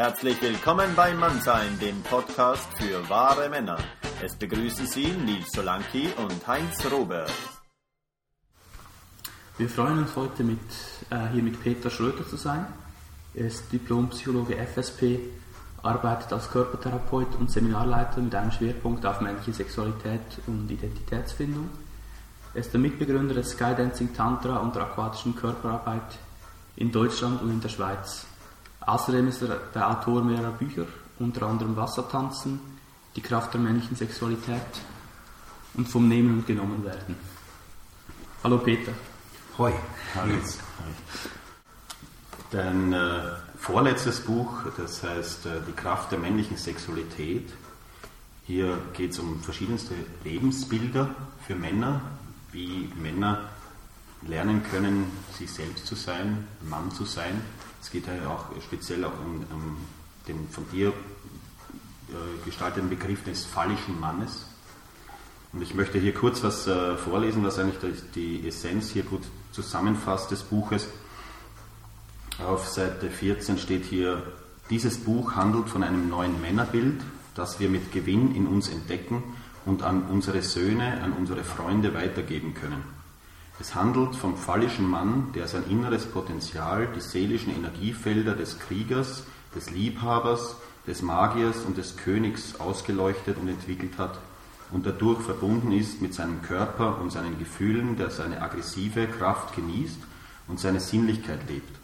Herzlich willkommen bei Mannsein, dem Podcast für wahre Männer. Es begrüßen Sie Nils Solanki und Heinz Robert. Wir freuen uns heute mit, äh, hier mit Peter Schröter zu sein. Er ist Diplompsychologe FSP, arbeitet als Körpertherapeut und Seminarleiter mit einem Schwerpunkt auf männliche Sexualität und Identitätsfindung. Er ist der Mitbegründer des Skydancing Tantra und der aquatischen Körperarbeit in Deutschland und in der Schweiz. Außerdem ist er der Autor mehrerer Bücher, unter anderem Wassertanzen, Die Kraft der männlichen Sexualität und vom Nehmen und Genommen werden. Hallo Peter. Hoi. Hallo. Dein äh, vorletztes Buch, das heißt äh, Die Kraft der männlichen Sexualität. Hier geht es um verschiedenste Lebensbilder für Männer, wie Männer lernen können, sich selbst zu sein, Mann zu sein. Es geht ja auch speziell auch um, um den von dir äh, gestalteten Begriff des phallischen Mannes. Und ich möchte hier kurz was äh, vorlesen, was eigentlich die Essenz hier gut zusammenfasst des Buches. Auf Seite 14 steht hier, dieses Buch handelt von einem neuen Männerbild, das wir mit Gewinn in uns entdecken und an unsere Söhne, an unsere Freunde weitergeben können. Es handelt vom phallischen Mann, der sein inneres Potenzial, die seelischen Energiefelder des Kriegers, des Liebhabers, des Magiers und des Königs ausgeleuchtet und entwickelt hat und dadurch verbunden ist mit seinem Körper und seinen Gefühlen, der seine aggressive Kraft genießt und seine Sinnlichkeit lebt.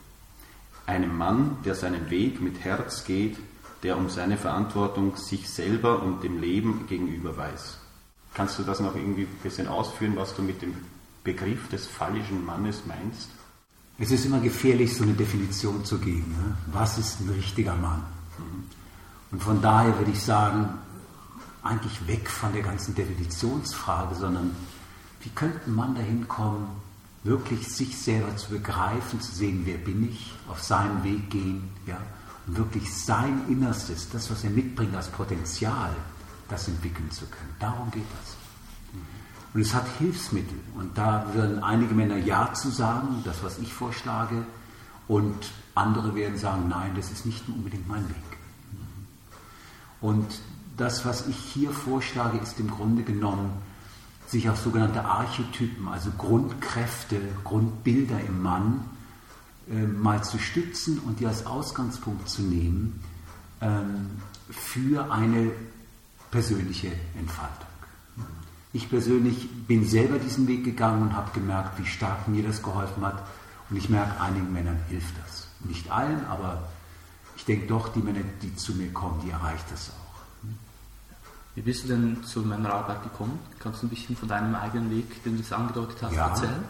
Einem Mann, der seinen Weg mit Herz geht, der um seine Verantwortung sich selber und dem Leben gegenüber weiß. Kannst du das noch irgendwie ein bisschen ausführen, was du mit dem Begriff des phallischen Mannes meinst? Es ist immer gefährlich, so eine Definition zu geben. Ne? Was ist ein richtiger Mann? Mhm. Und von daher würde ich sagen, eigentlich weg von der ganzen Definitionsfrage, sondern wie könnte ein Mann dahin kommen, wirklich sich selber zu begreifen, zu sehen, wer bin ich, auf seinen Weg gehen, ja, und wirklich sein Innerstes, das, was er mitbringt als Potenzial, das entwickeln zu können. Darum geht das. Und es hat Hilfsmittel. Und da würden einige Männer Ja zu sagen, das, was ich vorschlage, und andere werden sagen, nein, das ist nicht unbedingt mein Weg. Und das, was ich hier vorschlage, ist im Grunde genommen, sich auf sogenannte Archetypen, also Grundkräfte, Grundbilder im Mann, äh, mal zu stützen und die als Ausgangspunkt zu nehmen ähm, für eine persönliche Entfaltung. Ich persönlich bin selber diesen Weg gegangen und habe gemerkt, wie stark mir das geholfen hat. Und ich merke, einigen Männern hilft das. Nicht allen, aber ich denke doch, die Männer, die zu mir kommen, die erreicht das auch. Wie bist du denn zu meiner Arbeit gekommen? Kannst du ein bisschen von deinem eigenen Weg, den du es angedeutet hast, ja. erzählen?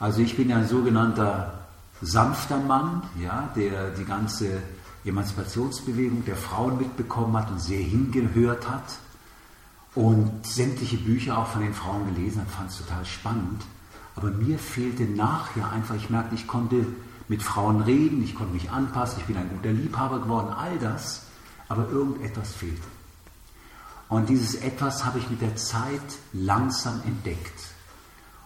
Also ich bin ja ein sogenannter sanfter Mann, ja, der die ganze Emanzipationsbewegung der Frauen mitbekommen hat und sehr hingehört hat und sämtliche Bücher auch von den Frauen gelesen hat, fand es total spannend. Aber mir fehlte nachher einfach, ich merkte, ich konnte mit Frauen reden, ich konnte mich anpassen, ich bin ein guter Liebhaber geworden, all das, aber irgendetwas fehlte. Und dieses etwas habe ich mit der Zeit langsam entdeckt.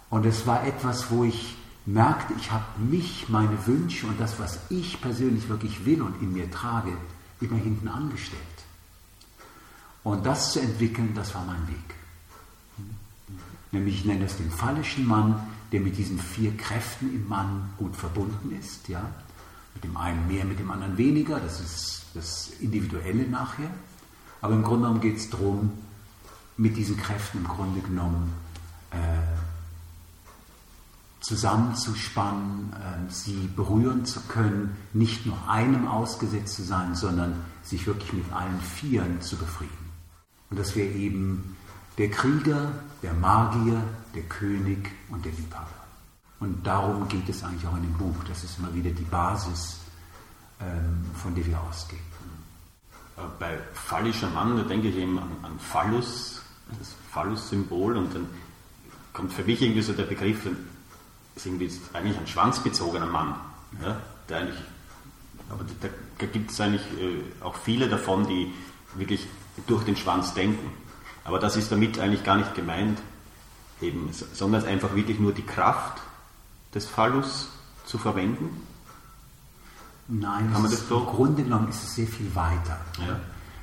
Und es war etwas, wo ich merkte, ich habe mich, meine Wünsche und das, was ich persönlich wirklich will und in mir trage, immer hinten angestellt. Und das zu entwickeln, das war mein Weg. Nämlich, ich nenne das den phallischen Mann, der mit diesen vier Kräften im Mann gut verbunden ist. Ja? Mit dem einen mehr, mit dem anderen weniger, das ist das Individuelle nachher. Aber im Grunde genommen geht es darum, mit diesen Kräften im Grunde genommen äh, zusammenzuspannen, äh, sie berühren zu können, nicht nur einem ausgesetzt zu sein, sondern sich wirklich mit allen Vieren zu befrieden. Und das wäre eben der Krieger, der Magier, der König und der Liebhaber. Und darum geht es eigentlich auch in dem Buch. Das ist immer wieder die Basis, ähm, von der wir ausgehen. Äh, bei phallischer Mann, da denke ich eben an, an Phallus, das Phallus-Symbol, und dann kommt für mich irgendwie so der Begriff, ist irgendwie eigentlich ein schwanzbezogener Mann. Ja, der eigentlich, aber da, da gibt es eigentlich äh, auch viele davon, die wirklich durch den Schwanz denken. Aber das ist damit eigentlich gar nicht gemeint, eben, sondern einfach wirklich nur die Kraft des Phallus zu verwenden Nein, Kann man das so? im Grunde genommen ist es sehr viel weiter. Ja.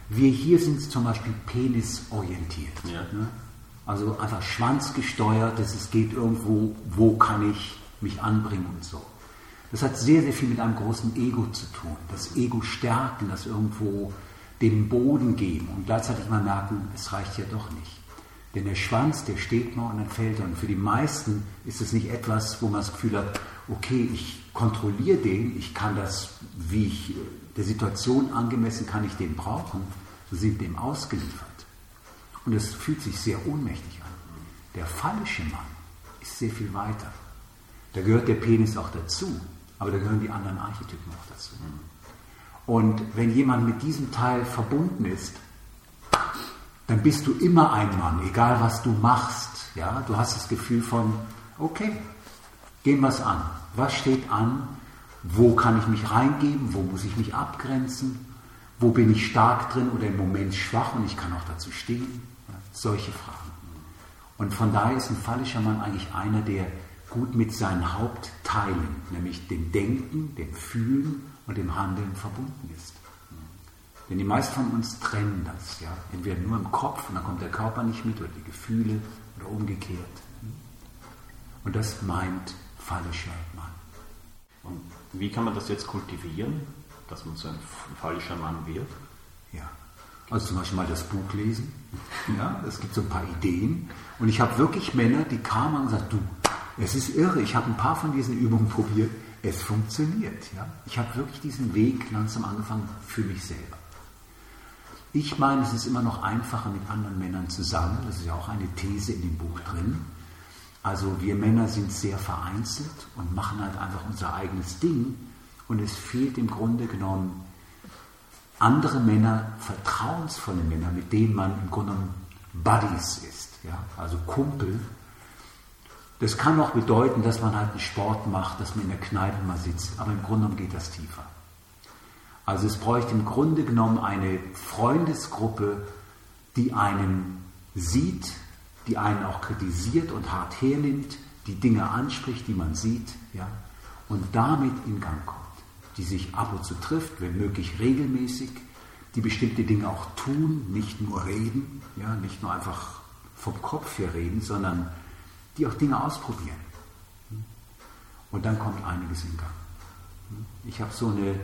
Wir hier sind zum Beispiel penisorientiert. Ja. Ne? Also einfach schwanzgesteuert, dass es geht irgendwo, wo kann ich mich anbringen und so. Das hat sehr, sehr viel mit einem großen Ego zu tun. Das Ego stärken, das irgendwo den Boden geben und gleichzeitig mal merken, es reicht ja doch nicht. Denn der Schwanz, der steht mal und dann fällt er. Und für die meisten ist es nicht etwas, wo man das Gefühl hat, okay, ich kontrolliere den, ich kann das, wie ich äh, der Situation angemessen kann ich den brauchen, so sind dem ausgeliefert. Und es fühlt sich sehr ohnmächtig an. Der falsche Mann ist sehr viel weiter. Da gehört der Penis auch dazu, aber da gehören die anderen Archetypen auch dazu. Und wenn jemand mit diesem Teil verbunden ist, dann bist du immer ein Mann, egal was du machst. Ja, du hast das Gefühl von, okay, gehen wir es an. Was steht an? Wo kann ich mich reingeben? Wo muss ich mich abgrenzen? Wo bin ich stark drin oder im Moment schwach und ich kann auch dazu stehen? Ja, solche Fragen. Und von daher ist ein phallischer Mann eigentlich einer, der gut mit seinen Hauptteilen, nämlich dem Denken, dem Fühlen und dem Handeln verbunden ist. Denn die meisten von uns trennen das. Ja? Entweder nur im Kopf und dann kommt der Körper nicht mit oder die Gefühle oder umgekehrt. Und das meint phallischer Mann. Und wie kann man das jetzt kultivieren, dass man so ein falscher Mann wird? Ja. Also zum Beispiel mal das Buch lesen. Ja, es gibt so ein paar Ideen. Und ich habe wirklich Männer, die kamen und gesagt, du, es ist irre, ich habe ein paar von diesen Übungen probiert, es funktioniert. Ja? Ich habe wirklich diesen Weg langsam angefangen für mich selber. Ich meine, es ist immer noch einfacher mit anderen Männern zusammen. Das ist ja auch eine These in dem Buch drin. Also wir Männer sind sehr vereinzelt und machen halt einfach unser eigenes Ding. Und es fehlt im Grunde genommen andere Männer, vertrauensvolle Männer, mit denen man im Grunde genommen Buddies ist, ja? also Kumpel. Das kann auch bedeuten, dass man halt einen Sport macht, dass man in der Kneipe mal sitzt, aber im Grunde genommen geht das tiefer. Also es bräuchte im Grunde genommen eine Freundesgruppe, die einen sieht, die einen auch kritisiert und hart hernimmt, die Dinge anspricht, die man sieht, ja, und damit in Gang kommt, die sich ab und zu trifft, wenn möglich regelmäßig, die bestimmte Dinge auch tun, nicht nur reden, ja, nicht nur einfach vom Kopf her reden, sondern die auch Dinge ausprobieren. Und dann kommt einiges in Gang. Ich habe so eine,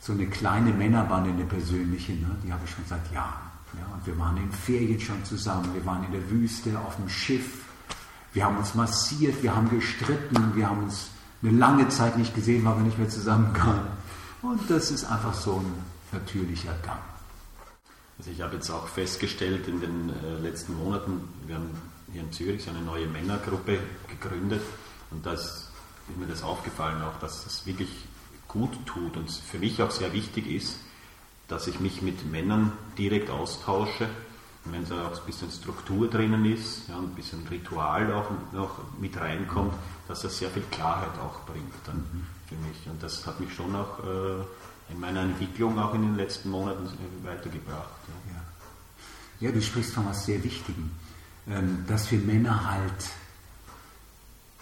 so eine kleine Männerbande, eine persönliche, ne, die habe ich schon seit Jahren. Ja, und wir waren in Ferien schon zusammen, wir waren in der Wüste, auf dem Schiff, wir haben uns massiert, wir haben gestritten, wir haben uns eine lange Zeit nicht gesehen, weil wir nicht mehr zusammenkamen. Und das ist einfach so ein natürlicher Gang. Also ich habe jetzt auch festgestellt in den äh, letzten Monaten, wir haben hier in Zürich so eine neue Männergruppe gegründet und da ist mir das aufgefallen auch, dass es wirklich gut tut und für mich auch sehr wichtig ist, dass ich mich mit Männern direkt austausche. Und wenn da auch ein bisschen Struktur drinnen ist, ja, ein bisschen Ritual auch noch mit reinkommt, dass das sehr viel Klarheit auch bringt dann für mich. Und das hat mich schon auch äh, in meiner Entwicklung auch in den letzten Monaten weitergebracht. Ja. Ja, ja du sprichst von was sehr Wichtigem, dass wir Männer halt,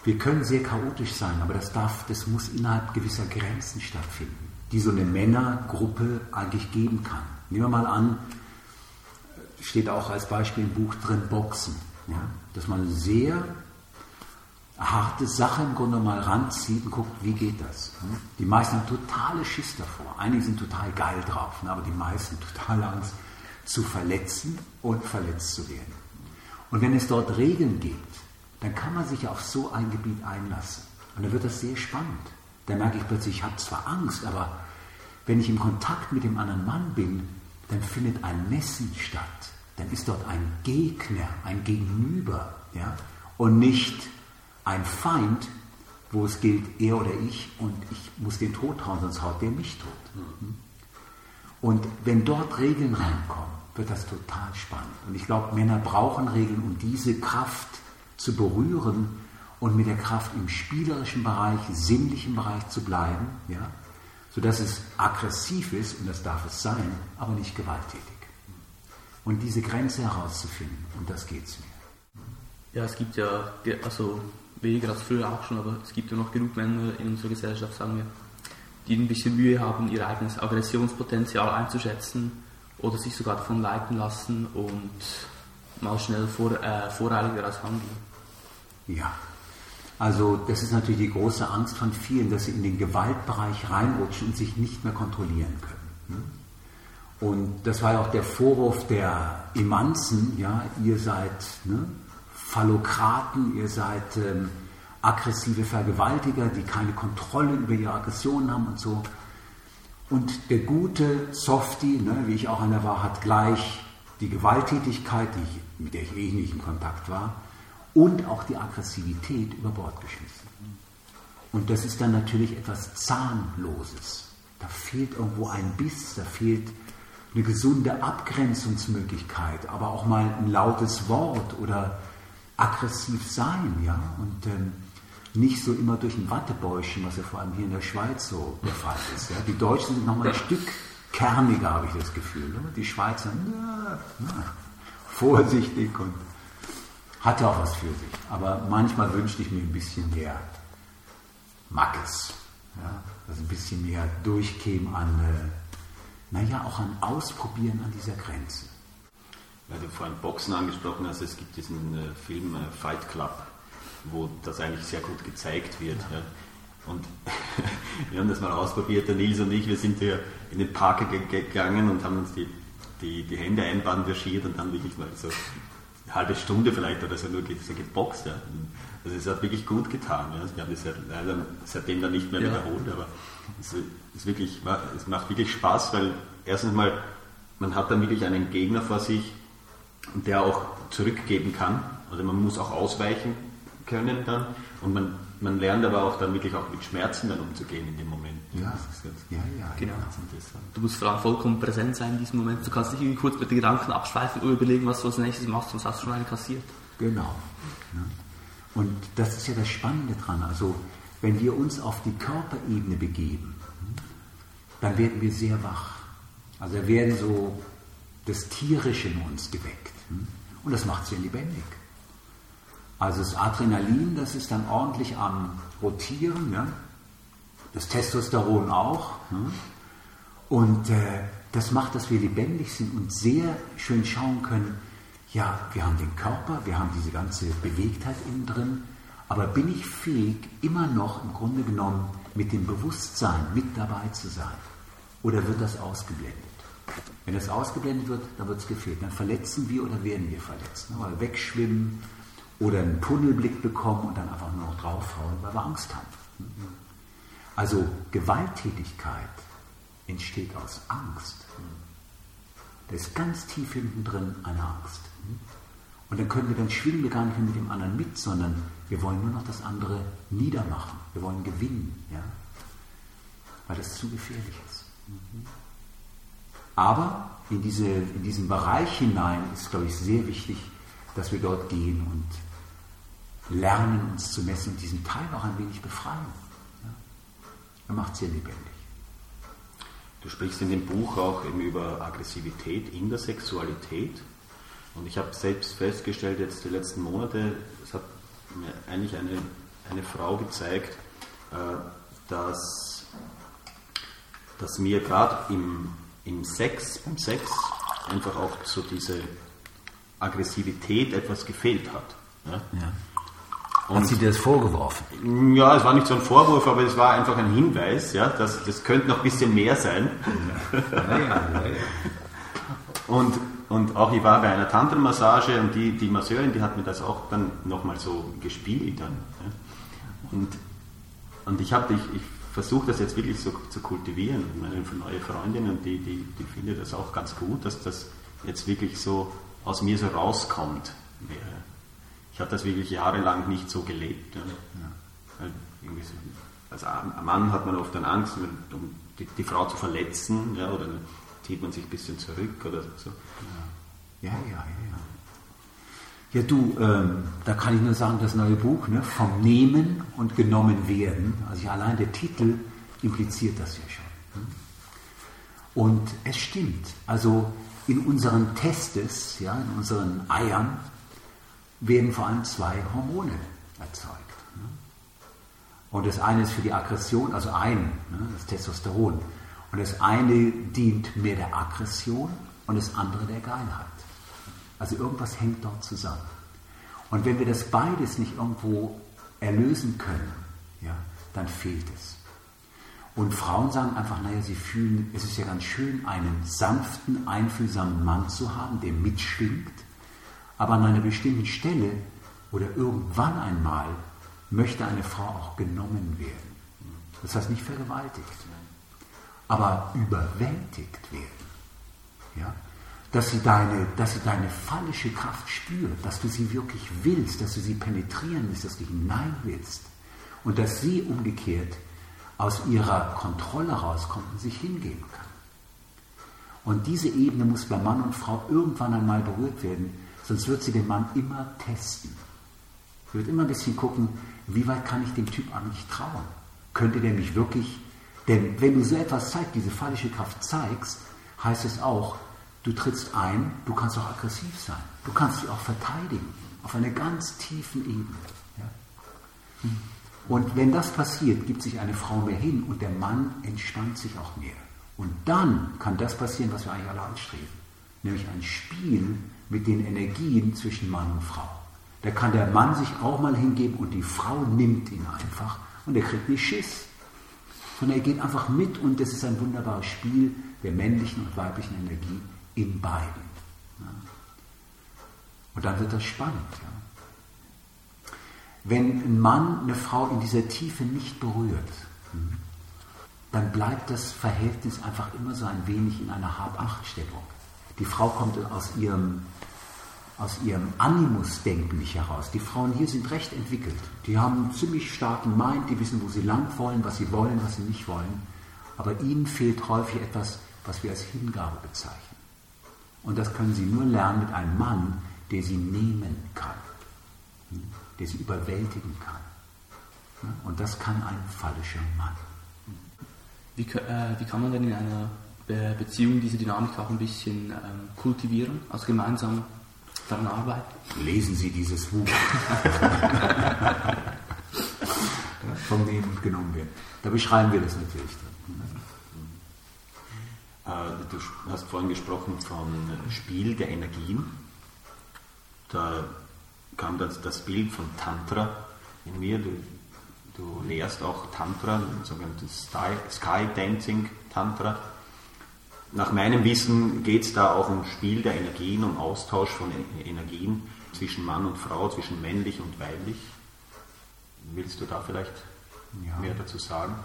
wir können sehr chaotisch sein, aber das darf, das muss innerhalb gewisser Grenzen stattfinden, die so eine Männergruppe eigentlich geben kann. Nehmen wir mal an, steht auch als Beispiel im Buch drin, Boxen. Ja? Dass man sehr harte Sache im Grunde mal ranzieht und guckt, wie geht das. Die meisten haben totale Schiss davor. Einige sind total geil drauf, aber die meisten total Angst zu verletzen und verletzt zu werden. Und wenn es dort Regeln gibt, dann kann man sich auf so ein Gebiet einlassen. Und dann wird das sehr spannend. Dann merke ich plötzlich, ich habe zwar Angst, aber wenn ich im Kontakt mit dem anderen Mann bin, dann findet ein Messen statt. Dann ist dort ein Gegner, ein Gegenüber, ja, und nicht ein Feind, wo es gilt, er oder ich, und ich muss den Tod hauen, sonst haut der mich tot. Und wenn dort Regeln reinkommen, wird das total spannend. Und ich glaube, Männer brauchen Regeln, um diese Kraft zu berühren und mit der Kraft im spielerischen Bereich, sinnlichen Bereich zu bleiben, ja, sodass es aggressiv ist, und das darf es sein, aber nicht gewalttätig. Und diese Grenze herauszufinden, und das geht es mir. Ja, es gibt ja, also weniger als früher auch schon, aber es gibt ja noch genug Männer in unserer Gesellschaft, sagen wir, die ein bisschen Mühe haben, ihr eigenes Aggressionspotenzial einzuschätzen oder sich sogar davon leiten lassen und mal schnell vor, äh, voreiliger als handeln. Ja, also das ist natürlich die große Angst von vielen, dass sie in den Gewaltbereich reinrutschen und sich nicht mehr kontrollieren können. Ne? Und das war ja auch der Vorwurf der Emanzen, ja, ihr seid ne, Phallokraten, ihr seid ähm, aggressive Vergewaltiger, die keine Kontrolle über ihre Aggressionen haben und so. Und der gute Softie, ne, wie ich auch einer war, hat gleich die Gewalttätigkeit, die ich, mit der ich eh nicht in Kontakt war, und auch die Aggressivität über Bord geschmissen. Und das ist dann natürlich etwas Zahnloses. Da fehlt irgendwo ein Biss, da fehlt eine gesunde Abgrenzungsmöglichkeit, aber auch mal ein lautes Wort oder aggressiv sein, ja, und ähm, nicht so immer durch ein Wattebäuschen, was ja vor allem hier in der Schweiz so der Fall ist. Ja. Die Deutschen sind nochmal ein Stück kerniger, habe ich das Gefühl. Ne? Die Schweizer, na, na, vorsichtig und hat auch was für sich. Aber manchmal wünschte ich mir ein bisschen mehr Mackes. Ja? Also ein bisschen mehr durchkäme an, äh, naja, auch an Ausprobieren an dieser Grenze. Weil du vorhin Boxen angesprochen hast, es gibt diesen äh, Film äh, Fight Club, wo das eigentlich sehr gut gezeigt wird. Ja. Und wir haben das mal ausprobiert, der Nils und ich, wir sind hier in den Park gegangen und haben uns die, die, die Hände einbandagiert und dann wirklich mal so eine halbe Stunde vielleicht oder so nur so geboxt. Ja. Also es hat wirklich gut getan. Ja. Wir haben das ja leider seitdem dann nicht mehr ja. wiederholt, aber es, ist wirklich, es macht wirklich Spaß, weil erstens mal, man hat dann wirklich einen Gegner vor sich, der auch zurückgeben kann. Also man muss auch ausweichen können dann und man, man lernt aber auch dann wirklich auch mit Schmerzen dann umzugehen in dem Moment. Ja, ja, ja, genau. Du musst vor allem vollkommen präsent sein in diesem Moment. Du kannst nicht irgendwie kurz mit den Gedanken abschweifen oder überlegen, was du als nächstes machst, sonst hast du schon einen kassiert. Genau. Und das ist ja das Spannende dran. Also wenn wir uns auf die Körperebene begeben, dann werden wir sehr wach. Also da werden so das Tierische in uns geweckt. Und das macht sie lebendig. Also das Adrenalin, das ist dann ordentlich am Rotieren, ne? das Testosteron auch. Ne? Und äh, das macht, dass wir lebendig sind und sehr schön schauen können, ja, wir haben den Körper, wir haben diese ganze Bewegtheit innen drin, aber bin ich fähig, immer noch im Grunde genommen mit dem Bewusstsein mit dabei zu sein? Oder wird das ausgeblendet? Wenn das ausgeblendet wird, dann wird es gefehlt. Dann verletzen wir oder werden wir verletzt. Ne? Weil wegschwimmen oder einen Tunnelblick bekommen und dann einfach nur noch draufhauen, weil wir Angst haben. Also Gewalttätigkeit entsteht aus Angst. Da ist ganz tief hinten drin eine Angst. Und dann können wir, dann schwingen wir gar nicht mehr mit dem anderen mit, sondern wir wollen nur noch das andere niedermachen. Wir wollen gewinnen, ja? weil das zu gefährlich ist. Aber in, diese, in diesen Bereich hinein ist, glaube ich, sehr wichtig, dass wir dort gehen und lernen, uns zu messen und diesen Teil auch ein wenig befreien. Ja? Er macht sehr lebendig. Du sprichst in dem Buch auch eben über Aggressivität in der Sexualität. Und ich habe selbst festgestellt, jetzt die letzten Monate, es hat mir eigentlich eine, eine Frau gezeigt, äh, dass, dass mir gerade im im Sex, beim Sex einfach auch so diese Aggressivität etwas gefehlt hat. Ja? Ja. Und hat sie dir das vorgeworfen? Ja, es war nicht so ein Vorwurf, aber es war einfach ein Hinweis, ja, dass das könnte noch ein bisschen mehr sein. Ja. und, und auch ich war bei einer Tantra-Massage und die, die Masseurin, die hat mir das auch dann nochmal so gespielt. Dann, ja. Und, und ich habe, ich, ich versuche das jetzt wirklich so zu kultivieren. Meine neue Freundin und die, die, die findet das auch ganz gut, dass das jetzt wirklich so aus mir so rauskommt. Ich habe das wirklich jahrelang nicht so gelebt. Ja. So, als Mann hat man oft dann Angst, um die, die Frau zu verletzen, ja, oder dann zieht man sich ein bisschen zurück oder so. Ja, ja, ja. ja. Ja, du, ähm, da kann ich nur sagen, das neue Buch, ne, vom Nehmen und genommen werden, also ja, allein der Titel impliziert das ja schon. Ne? Und es stimmt, also in unseren Testes, ja, in unseren Eiern, werden vor allem zwei Hormone erzeugt. Ne? Und das eine ist für die Aggression, also ein, ne, das Testosteron. Und das eine dient mehr der Aggression und das andere der Geilheit. Also irgendwas hängt dort zusammen. Und wenn wir das beides nicht irgendwo erlösen können, ja, dann fehlt es. Und Frauen sagen einfach, naja, sie fühlen, es ist ja ganz schön, einen sanften, einfühlsamen Mann zu haben, der mitschwingt, aber an einer bestimmten Stelle oder irgendwann einmal möchte eine Frau auch genommen werden. Das heißt nicht vergewaltigt, aber überwältigt werden. Ja? Dass, sie deine, dass sie deine fallische Kraft spürt, dass du sie wirklich willst, dass du sie penetrieren willst, dass du hinein willst. Und dass sie umgekehrt aus ihrer Kontrolle rauskommt und sich hingeben kann. Und diese Ebene muss bei Mann und Frau irgendwann einmal berührt werden, sonst wird sie den Mann immer testen. Sie wird immer ein bisschen gucken, wie weit kann ich dem Typ eigentlich trauen? Könnte der mich wirklich, denn wenn du so etwas zeigst, diese falsche Kraft zeigst, heißt es auch, du trittst ein, du kannst auch aggressiv sein, du kannst dich auch verteidigen, auf einer ganz tiefen Ebene. Ja? Und wenn das passiert, gibt sich eine Frau mehr hin und der Mann entspannt sich auch mehr. Und dann kann das passieren, was wir eigentlich alle anstreben, nämlich ein Spiel mit den Energien zwischen Mann und Frau. Da kann der Mann sich auch mal hingeben und die Frau nimmt ihn einfach und er kriegt nicht Schiss. Sondern er geht einfach mit und das ist ein wunderbares Spiel der männlichen und weiblichen Energie in beiden. Und dann wird das spannend. Ja. Wenn ein Mann eine Frau in dieser Tiefe nicht berührt, dann bleibt das Verhältnis einfach immer so ein wenig in einer Hab-Acht-Stellung. Die Frau kommt aus ihrem, aus ihrem Animus-Denken nicht heraus. Die Frauen hier sind recht entwickelt. Die haben einen ziemlich starken Mind, die wissen, wo sie lang wollen, was sie wollen, was sie nicht wollen. Aber ihnen fehlt häufig etwas, was wir als Hingabe bezeichnen. Und das können sie nur lernen mit einem Mann, der sie nehmen kann der sie überwältigen kann. Und das kann ein fallischer Mann. Wie, äh, wie kann man denn in einer Beziehung diese Dynamik auch ein bisschen ähm, kultivieren, also gemeinsam daran arbeiten? Lesen Sie dieses Buch. Vom Nehmen genommen werden. Da beschreiben wir das natürlich. Äh, du hast vorhin gesprochen vom Spiel der Energien. Da kam das, das Bild von Tantra in mir. Du, du lehrst auch Tantra, sogenanntes Sky Dancing Tantra. Nach meinem Wissen geht es da auch um Spiel der Energien, um Austausch von e-, Energien zwischen Mann und Frau, zwischen männlich und weiblich. Willst du da vielleicht ja. mehr dazu sagen?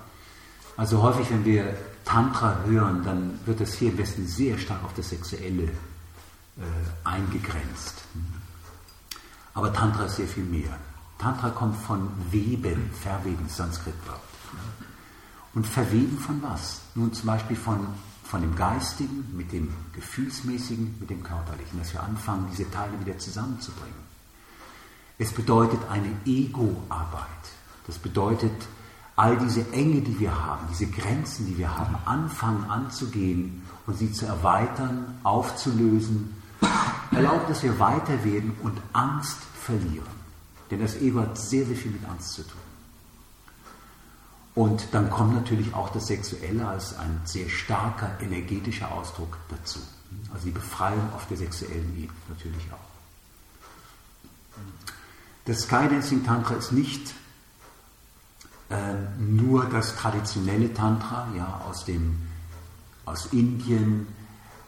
Also häufig, wenn wir Tantra hören, dann wird das hier im Westen sehr stark auf das Sexuelle äh, eingegrenzt. Aber Tantra ist sehr viel mehr. Tantra kommt von Weben, Verweben, Sanskritwort. Und verweben von was? Nun zum Beispiel von, von dem Geistigen mit dem Gefühlsmäßigen, mit dem Körperlichen, dass wir anfangen, diese Teile wieder zusammenzubringen. Es bedeutet eine Ego-Arbeit. Das bedeutet, all diese Enge, die wir haben, diese Grenzen, die wir haben, anfangen anzugehen und sie zu erweitern, aufzulösen erlaubt, dass wir weiter werden und Angst verlieren. Denn das Ego hat sehr, sehr viel mit Angst zu tun. Und dann kommt natürlich auch das Sexuelle als ein sehr starker energetischer Ausdruck dazu. Also die Befreiung auf der sexuellen Ebene natürlich auch. Das Skydancing Tantra ist nicht äh, nur das traditionelle Tantra ja, aus, dem, aus Indien,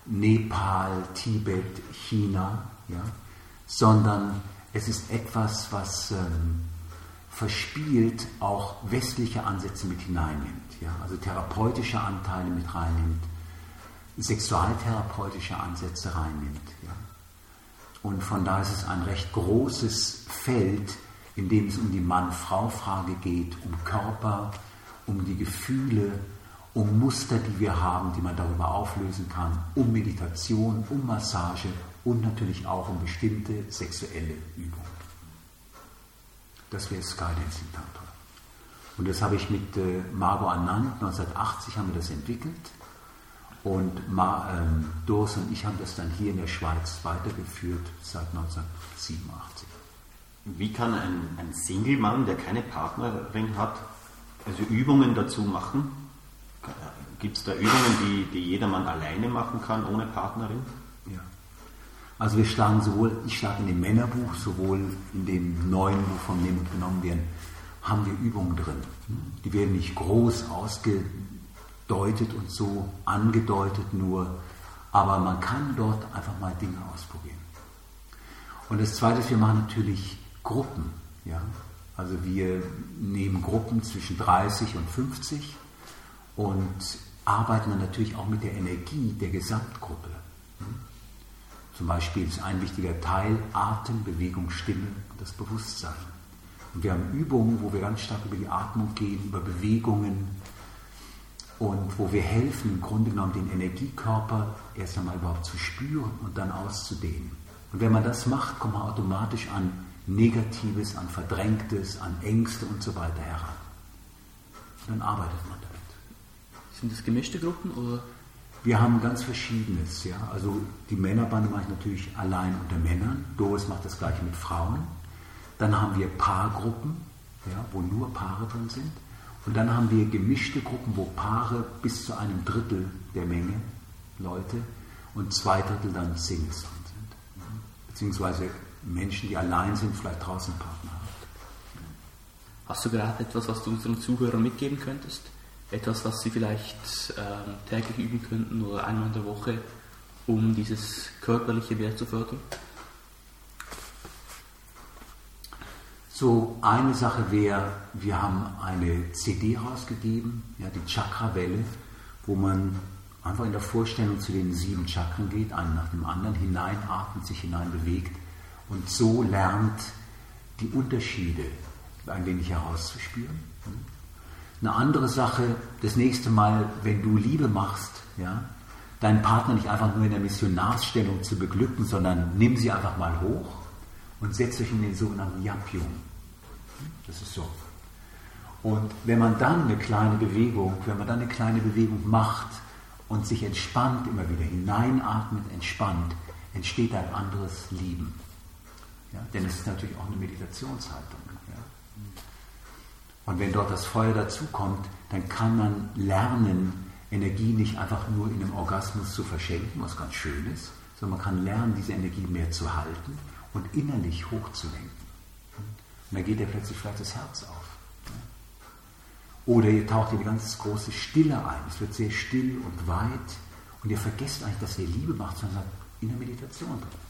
Nepal, Tibet, China, ja, sondern es ist etwas, was ähm, verspielt auch westliche Ansätze mit hineinnimmt, ja, also therapeutische Anteile mit reinnimmt, sexualtherapeutische Ansätze reinnimmt. Ja. Und von da ist es ein recht großes Feld, in dem es um die Mann-Frau-Frage geht, um Körper, um die Gefühle, um Muster, die wir haben, die man darüber auflösen kann, um Meditation, um Massage und natürlich auch um bestimmte sexuelle Übungen. Das wäre Skydancing Tantra. Und das habe ich mit äh, Margot Anand, 1980 haben wir das entwickelt. Und Ma, ähm, Doris und ich haben das dann hier in der Schweiz weitergeführt seit 1987. Wie kann ein, ein Single-Mann, der keine Partnerin hat, Also Übungen dazu machen? Gibt es da Übungen, die, die jedermann alleine machen kann, ohne Partnerin? Also wir schlagen sowohl, ich schlage in dem Männerbuch, sowohl in dem neuen Buch von Nehmend genommen werden, haben wir Übungen drin. Die werden nicht groß ausgedeutet und so angedeutet nur, aber man kann dort einfach mal Dinge ausprobieren. Und das Zweite ist, wir machen natürlich Gruppen. Ja? Also wir nehmen Gruppen zwischen 30 und 50 und arbeiten dann natürlich auch mit der Energie der Gesamtgruppe. Zum Beispiel ist ein wichtiger Teil Atem, Bewegung, Stimme und das Bewusstsein. Und wir haben Übungen, wo wir ganz stark über die Atmung gehen, über Bewegungen und wo wir helfen, im Grunde genommen den Energiekörper erst einmal überhaupt zu spüren und dann auszudehnen. Und wenn man das macht, kommt man automatisch an Negatives, an Verdrängtes, an Ängste und so weiter heran. Und dann arbeitet man damit. Sind das gemischte Gruppen oder? Wir haben ganz Verschiedenes. Ja? Also die Männerbande mache ich natürlich allein unter Männern. Doris macht das gleiche mit Frauen. Dann haben wir Paargruppen, ja, wo nur Paare drin sind. Und dann haben wir gemischte Gruppen, wo Paare bis zu einem Drittel der Menge Leute und zwei Drittel dann Singles drin sind. Beziehungsweise Menschen, die allein sind, vielleicht draußen Partner haben. Hast du gerade etwas, was du unseren Zuhörern mitgeben könntest? Etwas, was sie vielleicht ähm, täglich üben könnten oder einmal in der Woche, um dieses körperliche Wert zu fördern? So, eine Sache wäre, wir haben eine CD rausgegeben, ja, die Chakra-Welle, wo man einfach in der Vorstellung zu den sieben Chakren geht, einen nach dem anderen, hineinatmet, sich hineinbewegt und so lernt, die Unterschiede ein wenig herauszuspüren. Eine andere Sache, das nächste Mal, wenn du Liebe machst, ja, deinen Partner nicht einfach nur in der Missionarsstellung zu beglücken, sondern nimm sie einfach mal hoch und setzt euch in den sogenannten Yapyum. Das ist so. Und wenn man dann eine kleine Bewegung, wenn man dann eine kleine Bewegung macht und sich entspannt, immer wieder hineinatmet, entspannt, entsteht ein anderes Lieben. Ja? Denn es ist natürlich auch eine Meditationshaltung. Und wenn dort das Feuer dazukommt, dann kann man lernen, Energie nicht einfach nur in einem Orgasmus zu verschenken, was ganz schön ist, sondern man kann lernen, diese Energie mehr zu halten und innerlich hochzulenken. Und dann geht ja plötzlich vielleicht das Herz auf. Oder ihr taucht in die ganz große Stille ein. Es wird sehr still und weit. Und ihr vergesst eigentlich, dass ihr Liebe macht, sondern in der Meditation drin.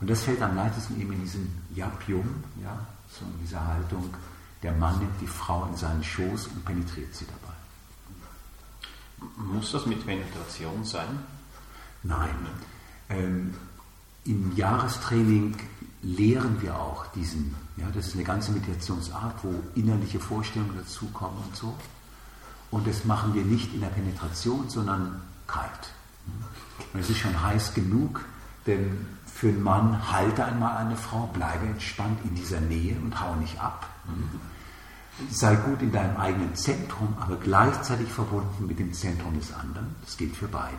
Und das fällt am leichtesten eben in diesem Yapyum, ja, so in dieser Haltung, der Mann nimmt die Frau in seinen Schoß und penetriert sie dabei. Muss das mit Meditation sein? Nein. Ähm, Im Jahrestraining lehren wir auch diesen, ja, das ist eine ganze Meditationsart, wo innerliche Vorstellungen dazukommen und so. Und das machen wir nicht in der Penetration, sondern kalt. Und es ist schon heiß genug, denn für einen Mann halte einmal eine Frau, bleibe entspannt in dieser Nähe und hau nicht ab. Sei gut in deinem eigenen Zentrum, aber gleichzeitig verbunden mit dem Zentrum des anderen. Das gilt für beide.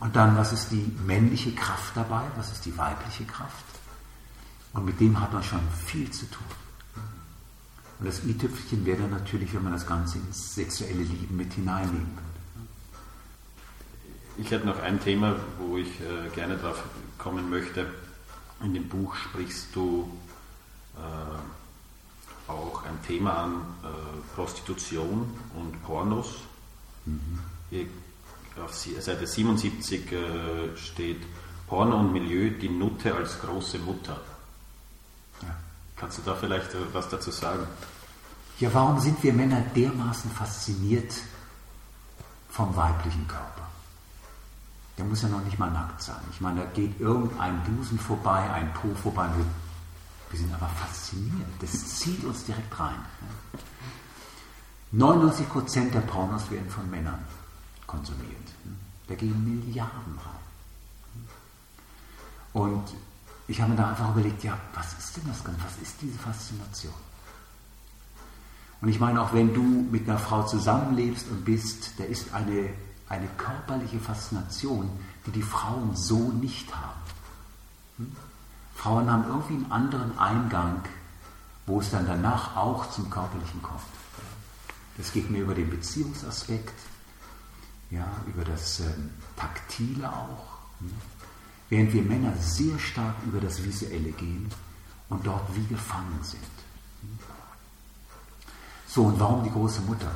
Und dann, was ist die männliche Kraft dabei? Was ist die weibliche Kraft? Und mit dem hat man schon viel zu tun. Und das i-Tüpfelchen wäre dann natürlich, wenn man das Ganze ins sexuelle Lieben mit hineinnehmen. Ich hätte noch ein Thema, wo ich äh, gerne drauf kommen möchte. In dem Buch sprichst du äh, auch ein Thema an, äh, Prostitution und Pornos. Mhm. Ihr auf Seite 77 äh, steht Porno und Milieu, die Nutte als große Mutter. Ja. Kannst du da vielleicht äh, was dazu sagen? Ja, warum sind wir Männer dermaßen fasziniert vom weiblichen Körper? Muss ja noch nicht mal nackt sein. Ich meine, da geht irgendein Busen vorbei, ein Po vorbei. Wir, wir sind aber fasziniert. Das zieht uns direkt rein. 99% der Pornos werden von Männern konsumiert. Da gehen Milliarden rein. Und ich habe mir da einfach überlegt, ja, was ist denn das Ganze? Was ist diese Faszination? Und ich meine, auch wenn du mit einer Frau zusammenlebst und bist, da ist eine, eine körperliche Faszination, die die Frauen so nicht haben. Hm? Frauen haben irgendwie einen anderen Eingang wo es dann danach auch zum Körperlichen kommt. Das geht mir über den Beziehungsaspekt, ja, über das ähm, Taktile auch. Hm? Während wir Männer sehr stark über das Visuelle gehen und dort wie gefangen sind. Hm? So, und warum die große Mutter?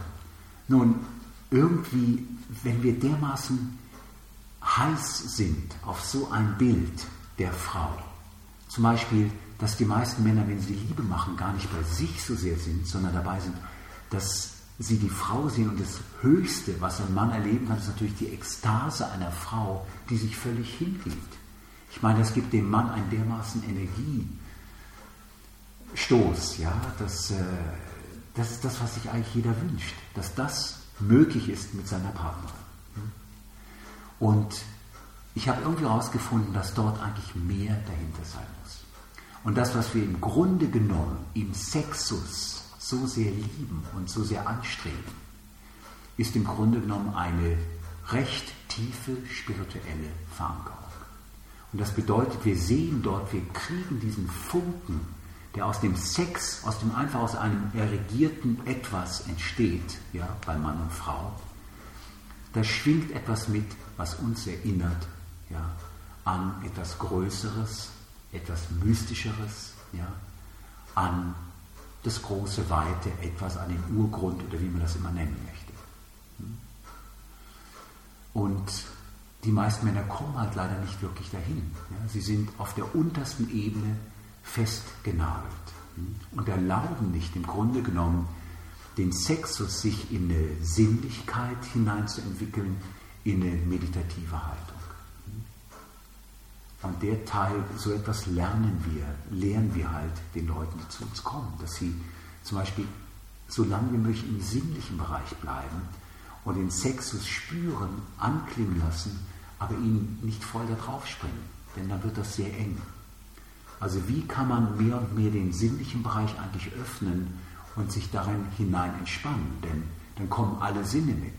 Nun, irgendwie, wenn wir dermaßen heiß sind auf so ein Bild der Frau, zum Beispiel, dass die meisten Männer, wenn sie Liebe machen, gar nicht bei sich so sehr sind, sondern dabei sind, dass sie die Frau sehen und das Höchste, was ein Mann erleben kann, ist natürlich die Ekstase einer Frau, die sich völlig hingibt. Ich meine, das gibt dem Mann einen dermaßen Energiestoß, ja, dass, äh, das ist das, was sich eigentlich jeder wünscht, dass das möglich ist mit seiner Partnerin. Und ich habe irgendwie herausgefunden, dass dort eigentlich mehr dahinter sein muss. Und das, was wir im Grunde genommen im Sexus so sehr lieben und so sehr anstreben, ist im Grunde genommen eine recht tiefe spirituelle Verankerung. Und das bedeutet, wir sehen dort, wir kriegen diesen Funken, der aus dem Sex, aus dem einfach aus einem erregierten Etwas entsteht, ja, bei Mann und Frau. Da schwingt etwas mit, was uns erinnert ja, an etwas Größeres, etwas Mystischeres, ja, an das große Weite, etwas an den Urgrund oder wie man das immer nennen möchte. Und die meisten Männer kommen halt leider nicht wirklich dahin. Ja. Sie sind auf der untersten Ebene festgenagelt und erlauben nicht im Grunde genommen den Sexus sich in eine Sinnlichkeit hineinzuentwickeln, in eine meditative Haltung. Und der Teil, so etwas lernen wir, lehren wir halt den Leuten, die zu uns kommen, dass sie zum Beispiel so lange wie möglich im sinnlichen Bereich bleiben und den Sexus spüren, anklingen lassen, aber ihn nicht voll da drauf springen, denn dann wird das sehr eng. Also wie kann man mehr und mehr den sinnlichen Bereich eigentlich öffnen und sich darin hinein entspannen, denn dann kommen alle Sinne mit.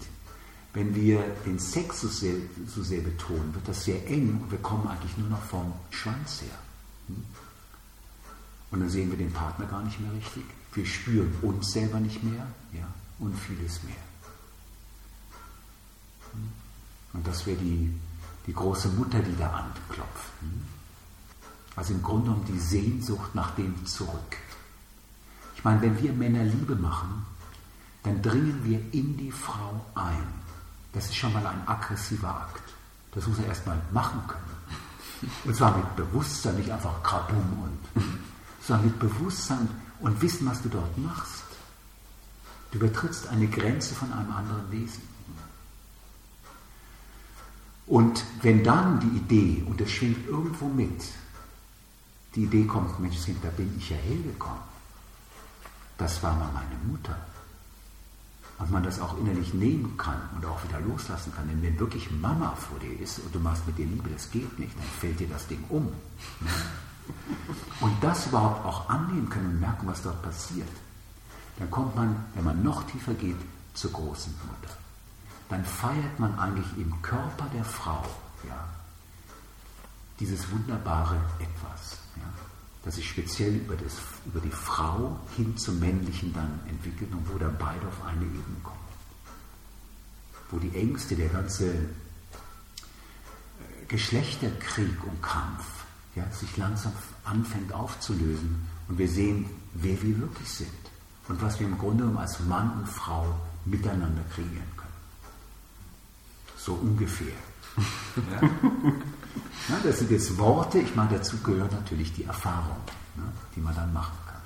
Wenn wir den Sex so sehr, so sehr betonen, wird das sehr eng und wir kommen eigentlich nur noch vom Schwanz her. Hm? Und dann sehen wir den Partner gar nicht mehr richtig. Wir spüren uns selber nicht mehr ja, und vieles mehr. Hm? Und das wäre die, die große Mutter, die da anklopft. Also im Grunde genommen die Sehnsucht nach dem Zurück. Ich meine, wenn wir Männer Liebe machen, dann dringen wir in die Frau ein. Das ist schon mal ein aggressiver Akt. Das muss er erstmal machen können. Und zwar mit Bewusstsein, nicht einfach Krabum und, sondern mit Bewusstsein und wissen, was du dort machst. Du übertrittst eine Grenze von einem anderen Wesen. Und wenn dann die Idee, und das schwingt irgendwo mit, die Idee kommt, Mensch, da bin ich ja hergekommen. Das war mal meine Mutter und man das auch innerlich nehmen kann und auch wieder loslassen kann. Denn wenn wirklich Mama vor dir ist und du machst mit dir Liebe, das geht nicht, dann fällt dir das Ding um. Und das überhaupt auch annehmen können und merken, was dort passiert, dann kommt man, wenn man noch tiefer geht, zur großen Mutter. Dann feiert man eigentlich im Körper der Frau ja, dieses wunderbare Etwas. Ja das sich speziell über, das, über die Frau hin zum Männlichen dann entwickelt und wo dann beide auf eine Ebene kommen. Wo die Ängste, der ganze äh, Geschlechterkrieg und Kampf ja, sich langsam anfängt aufzulösen und wir sehen, wer wir wirklich sind und was wir im Grunde genommen als Mann und Frau miteinander kreieren können. So ungefähr. Ja? Ja, das sind jetzt Worte, ich meine, dazu gehört natürlich die Erfahrung, ne, die man dann machen kann.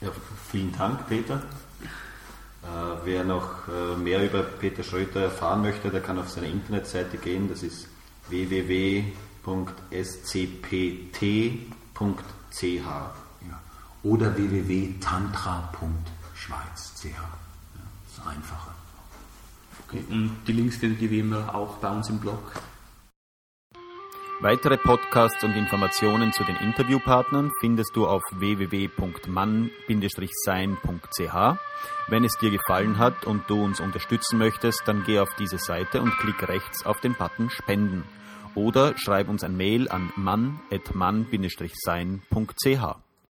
Ja, vielen Dank, Peter. Äh, wer noch äh, mehr über Peter Schröter erfahren möchte, der kann auf seine Internetseite gehen. Das ist www.scpt.ch. Ja. Oder www.tantra.schweiz.ch. Ja, das ist einfacher. Und die Links findet ihr wie immer auch bei uns im Blog. Weitere Podcasts und Informationen zu den Interviewpartnern findest du auf www.mann-sein.ch. Wenn es dir gefallen hat und du uns unterstützen möchtest, dann geh auf diese Seite und klick rechts auf den Button Spenden oder schreib uns ein Mail an mann-sein.ch.